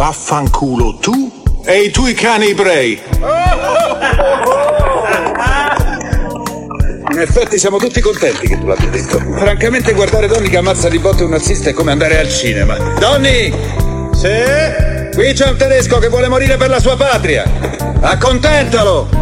Vaffanculo tu e i tuoi cani ebrei. In effetti siamo tutti contenti che tu l'abbia detto. Francamente guardare Donny che ammazza di botte un nazista è come andare al cinema. Donny! Sì? Qui c'è un tedesco che vuole morire per la sua patria. Accontentalo!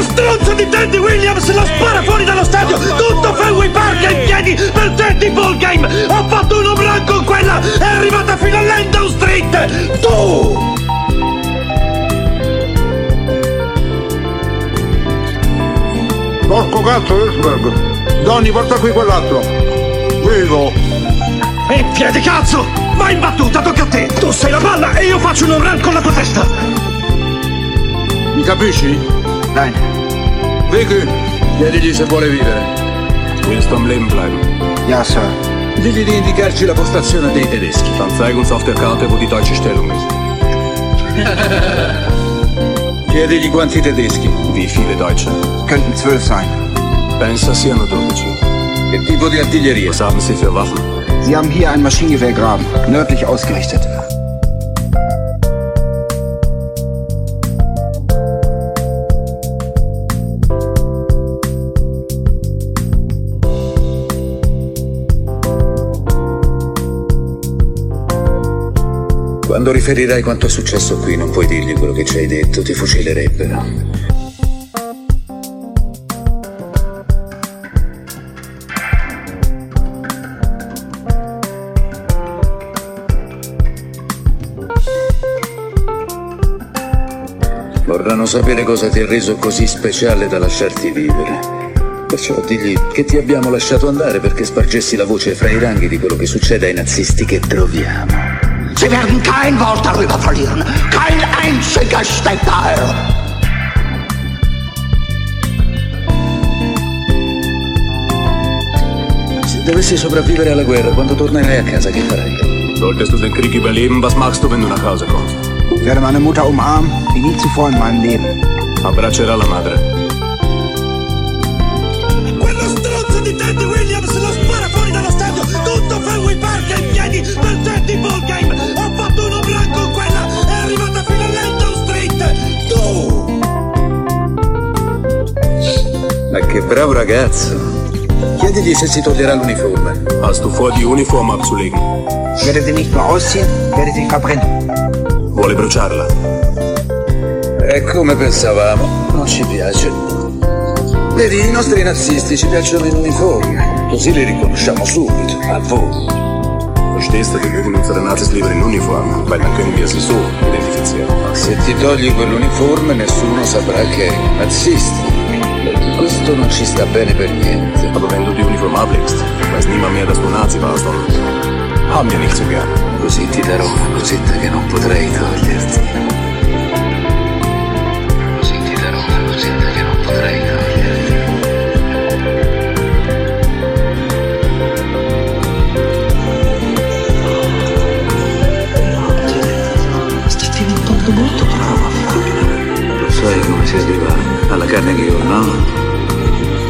Quello stronzo di Teddy Williams lo spara fuori dallo stadio! Tutto Fenway Park è in piedi per Teddy Ballgame! Ho fatto uno branco con quella! È arrivata fino a Landau Street! Tu! Porco cazzo, Hirschberg. Donny, porta qui quell'altro. Vivo. In piedi cazzo! Vai in battuta, tocca a te! Tu sei la palla e io faccio un run con la tua testa! Mi capisci? Nein. Vicky, chiedigli se vuole vivere. Willst du am Leben bleiben? Ja, Sir. Digli di indicarci la postazione dei tedeschi. Dann zeig uns auf der Karte, wo die deutsche Stellung ist. Chiedigli quanti tedeschi. Wie viele Deutsche? Könnten zwölf sein. Pensa siano 12. Che tipo di artiglieria? Was haben Sie für Waffen? Sie haben hier ein Maschinengewehrgraben, nördlich ausgerichtet. Quando riferirai quanto è successo qui, non puoi dirgli quello che ci hai detto, ti fucilerebbero. Vorranno sapere cosa ti ha reso così speciale da lasciarti vivere. Perciò digli che ti abbiamo lasciato andare perché spargessi la voce fra i ranghi di quello che succede ai nazisti che troviamo. Sie werden kein Wort darüber verlieren! Kein einziger Stecker! Se dovessi sopravvivere alla guerra, quando tornerai a casa, che farai? Solltest du den Krieg überleben, was machst du, wenn du nach Hause kommst? Ich werde meine Mutter umarmen, wie nie zuvor in meinem Leben. Abbraccerà la madre. Che bravo ragazzo! Chiedigli se si toglierà l'uniforme. Hast du vor, die Uniform abzulegen? Werde sie nicht nur ausziehen, werde sie verbrennen. Vuole bruciarla? È come pensavamo, non ci piace. Vedi, i nostri nazisti ci piacciono in uniforme, così li riconosciamo subito, a voi. Verstehst du, wir mögen unsere Nazis lieber in Uniform, weil dann können wir sie so identifizieren. Se ti togli quell'uniforme nessuno saprà che un nazista. Questo non ci sta bene per niente. Aber wenn du die Uniform ablegst, weiß niemand mehr, dass du Nazi warst und haben wir nicht so gern. Così ti darò una cosetta che non potrei toglierti. Così ti darò una cosetta che non potrei toglierti. Stai diventando molto bravo a. Lo sai come si arriva alla carne che io, no? you.